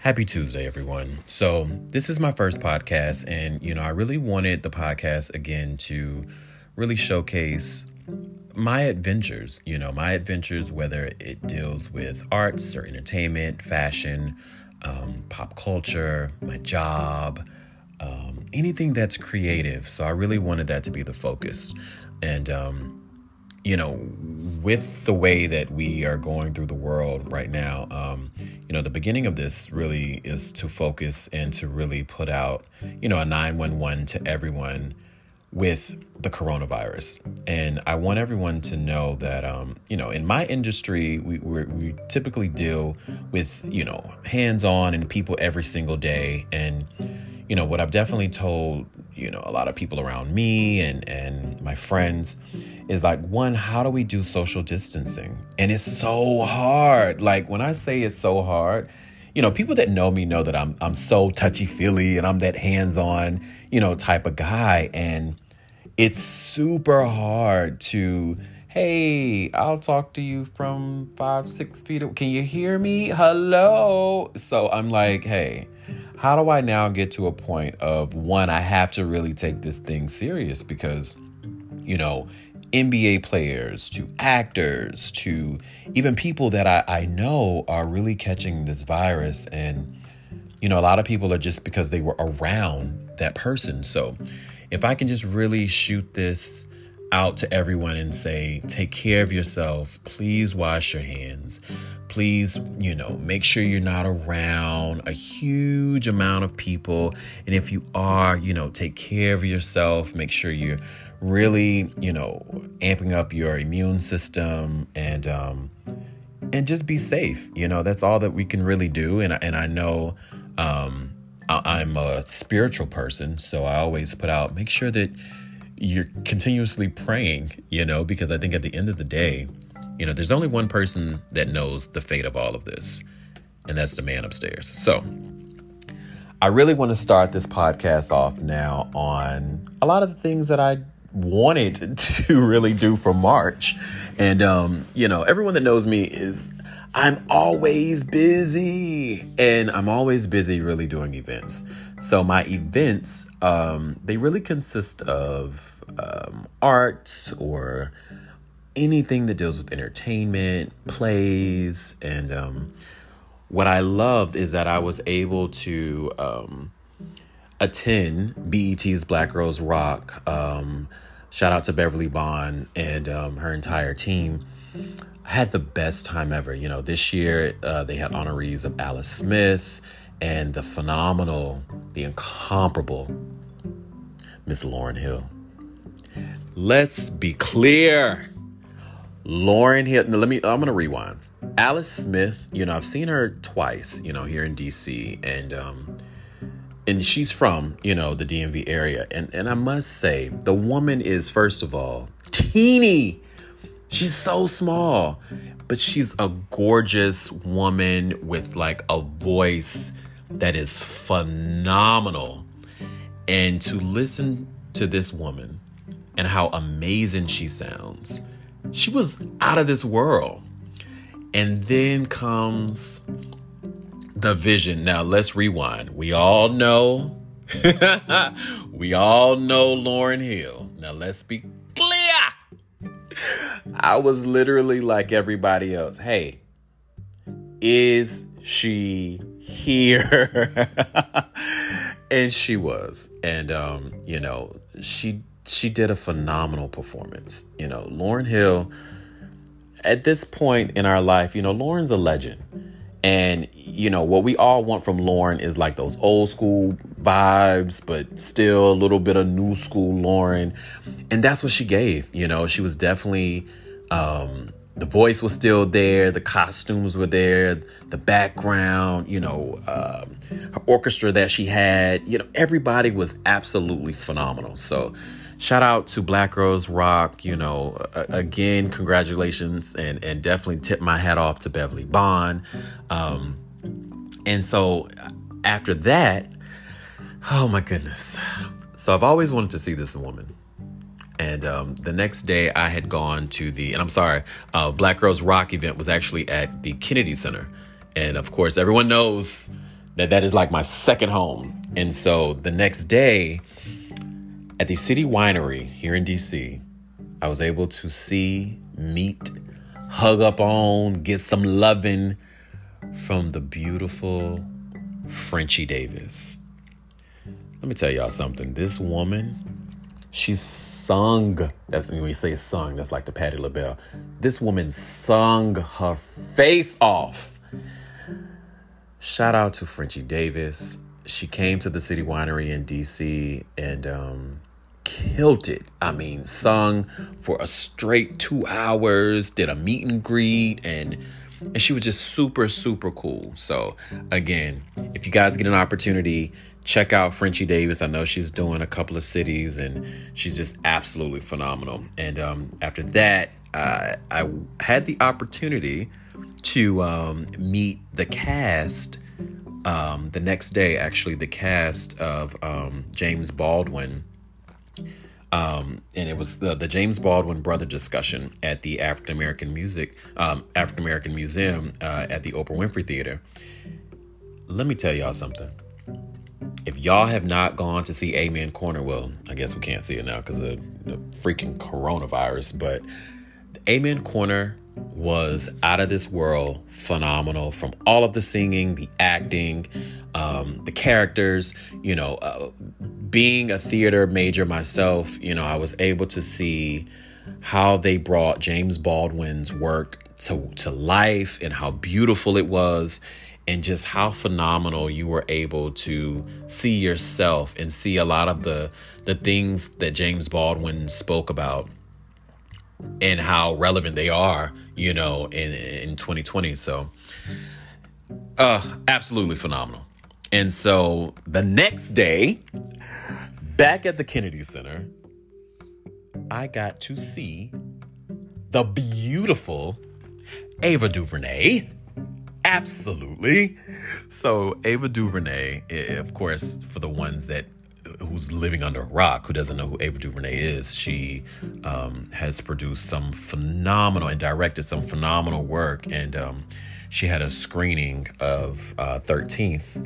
Happy Tuesday, everyone. So, this is my first podcast, and you know, I really wanted the podcast again to really showcase my adventures, you know, my adventures, whether it deals with arts or entertainment, fashion, um, pop culture, my job, um, anything that's creative. So, I really wanted that to be the focus. And, um, you know, with the way that we are going through the world right now, um, you know, the beginning of this really is to focus and to really put out, you know, a 911 to everyone with the coronavirus. And I want everyone to know that, um, you know, in my industry, we, we typically deal with, you know, hands on and people every single day. And, you know, what I've definitely told, you know, a lot of people around me and, and my friends is like one how do we do social distancing? And it's so hard. Like when i say it's so hard you know people that know me know that i'm i'm so touchy feely and i'm that hands on you know type of guy. And it's super hard to hey i'll talk to you from five six feet Away. can you hear me? Hello? So i'm like hey how do i now get to a point of one i have to really take this thing serious because you know NBA players to actors to even people that I, I know are really catching this virus. And, you know, a lot of people are just because they were around that person. So if I can just really shoot this out to everyone and say, take care of yourself. Please wash your hands. Please, you know, make sure you're not around a huge amount of people. And if you are, you know, take care of yourself. Make sure you're really, you know, amping up your immune system and um, and just be safe. You know, that's all that we can really do. And and I know um, I, I'm a spiritual person, so I always put out make sure that you're continuously praying. You know, because I think at the end of the day, you know, there's only one person that knows the fate of all of this, and that's the man upstairs. So. I really want to start this podcast off now on a lot of the things that I wanted to really do for March. And, um, you know, everyone that knows me is I'm always busy and I'm always busy really doing events. So my events, um, they really consist of um, art or anything that deals with entertainment, plays, and um, what I loved is that I was able to um, attend BET's Black Girls Rock. Um, shout out to Beverly Bond and um, her entire team. I had the best time ever. You know, this year uh, they had honorees of Alice Smith and the phenomenal, the incomparable Miss Lauryn Hill. Let's be clear. Lauryn Hill. Now, let me. I'm gonna rewind. Alice Smith. You know, I've seen her twice. You know, here in DC, and um, and she's from you know the DMV area. And and I must say the woman is first of all teeny. She's so small but she's a gorgeous woman with like a voice that is phenomenal. And to listen to this woman and how amazing she sounds she was out of this world. And then comes the vision. Now let's rewind. We all know, we all know Lauryn Hill. Now let's be clear. I was literally like everybody else. Hey, is she here? and she was. And um, you know, she she did a phenomenal performance. You know, Lauryn Hill at this point in our life, you know, Lauryn's a legend and you know what we all want from Lauryn is like those old school vibes, but still a little bit of new school Lauryn, and that's what she gave. You know, she was definitely um, the voice was still there, the costumes were there, the background, you know, um, her orchestra that she had. You know, everybody was absolutely phenomenal. So shout out to Black Girls Rock. You know, again, congratulations, and and definitely tip my hat off to Beverly Bond. Um, and so after that, oh my goodness. So I've always wanted to see this woman. And um, the next day, I had gone to the, and I'm sorry, uh, Black Girls Rock event was actually at the Kennedy Center. And of course, everyone knows that that is like my second home. And so the next day at the City Winery here in DC, I was able to see, meet, hug up on, get some loving from the beautiful Frenchie Davis. Let me tell y'all something. This woman, she sung. That's when we say sung, that's like the Patti LaBelle. This woman sung her face off. Shout out to Frenchie Davis. She came to the City Winery in DC and um, killed it. I mean, sung for a straight two hours, did a meet and greet, and and she was just super super cool. So again, if you guys get an opportunity, check out Frenchie Davis. I know she's doing a couple of cities, and she's just absolutely phenomenal. And um, after that, uh, I had the opportunity to um, meet the cast. Um, the next day, actually, the cast of um, James Baldwin um, and it was the, the James Baldwin brother discussion at the African American Music um, African American Museum uh, at the Oprah Winfrey Theater. Let me tell y'all something. If y'all have not gone to see Amen Corner, well, I guess we can't see it now because of the freaking coronavirus. But Amen Corner was out of this world phenomenal from all of the singing, the acting, um, the characters. You know, uh, being a theater major myself, you know, I was able to see how they brought James Baldwin's work to, to life and how beautiful it was and just how phenomenal you were able to see yourself and see a lot of the the things that James Baldwin spoke about and how relevant they are, you know, in in 2020. So uh absolutely phenomenal. And so the next day, back at the Kennedy Center, I got to see the beautiful Ava DuVernay. Absolutely. So Ava DuVernay, of course, for the ones that who's living under a rock who doesn't know who Ava DuVernay is, she um, has produced some phenomenal and directed some phenomenal work, and um, she had a screening of uh, 13th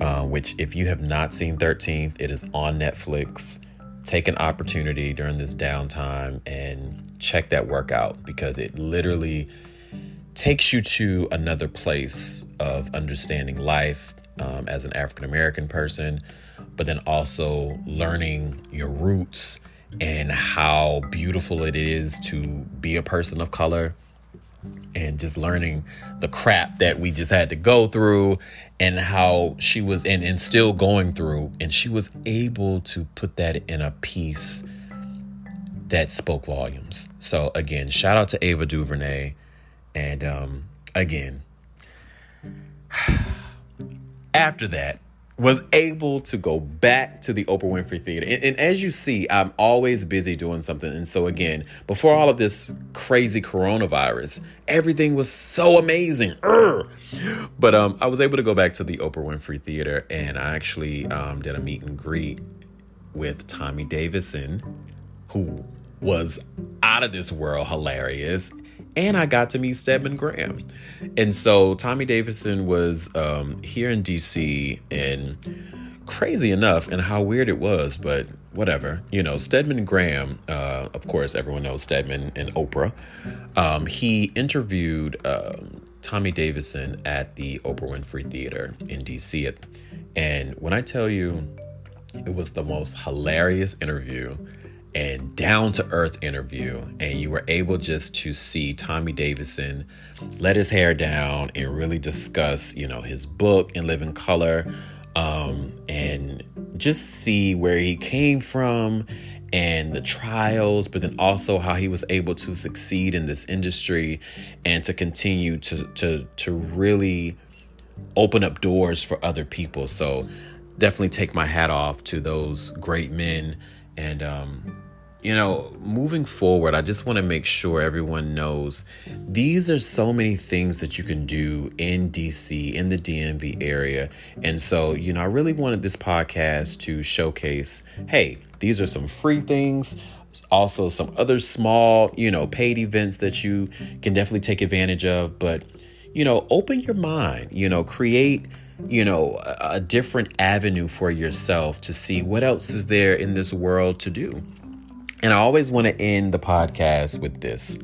uh, which, if you have not seen 13th, it is on Netflix. Take an opportunity during this downtime and check that work out because it literally takes you to another place of understanding life um, as an African American person, but then also learning your roots and how beautiful it is to be a person of color and just learning the crap that we just had to go through and how she was and, and still going through. And she was able to put that in a piece that spoke volumes. So again shout out to ava duvernay. And um again after that was able to go back to the Oprah Winfrey Theater. And, and, as you see, I'm always busy doing something. And so, again, before all of this crazy coronavirus, everything was so amazing. Urgh. But um, I was able to go back to the Oprah Winfrey Theater and I actually um, did a meet and greet with Tommy Davidson, who was out of this world hilarious and I got to meet Stedman Graham. And so Tommy Davidson was um, here in DC, and crazy enough, and how weird it was, but whatever. You know, Stedman Graham, uh, of course, everyone knows Stedman and Oprah. Um, he interviewed um, Tommy Davidson at the Oprah Winfrey Theater in DC. And when I tell you, it was the most hilarious interview and down to earth interview, and you were able just to see Tommy Davidson let his hair down and really discuss, you know, his book and live in color, um, and just see where he came from and the trials, but then also how he was able to succeed in this industry and to continue to to to really open up doors for other people. So definitely take my hat off to those great men and um, you know, moving forward, I just want to make sure everyone knows these are so many things that you can do in DC, in the DMV area. And so, you know, I really wanted this podcast to showcase hey, these are some free things, also some other small, you know, paid events that you can definitely take advantage of. But, you know, open your mind, you know, create you know, a, different avenue for yourself to see what else is there in this world to do. And I always want to end the podcast with this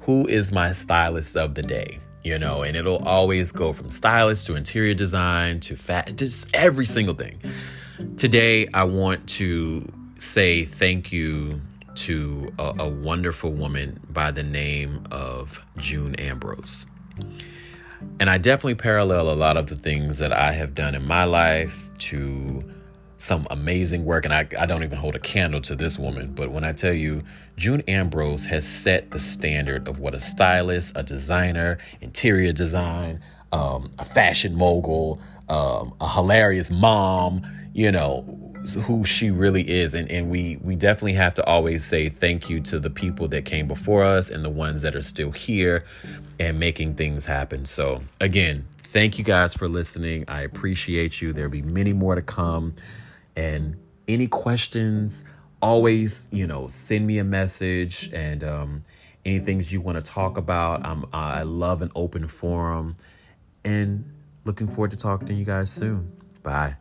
Who is my stylist of the day? You know, and it'll always go from stylist to interior design to fat, just every single thing. Today, I want to say thank you to a, a wonderful woman by the name of June Ambrose. And I definitely parallel a lot of the things that I have done in my life to some amazing work. And I, I don't even hold a candle to this woman. But when I tell you, June Ambrose has set the standard of what a stylist, a designer, interior design, um, a fashion mogul, um, a hilarious mom, you know, who she really is and, and we we definitely have to always say thank you to the people that came before us and the ones that are still here and making things happen. So again thank you guys for listening. I appreciate you. There'll be many more to come. And any questions always you know send me a message and um, any things you want to talk about. I'm, i love an open forum and looking forward to talking to you guys soon. Bye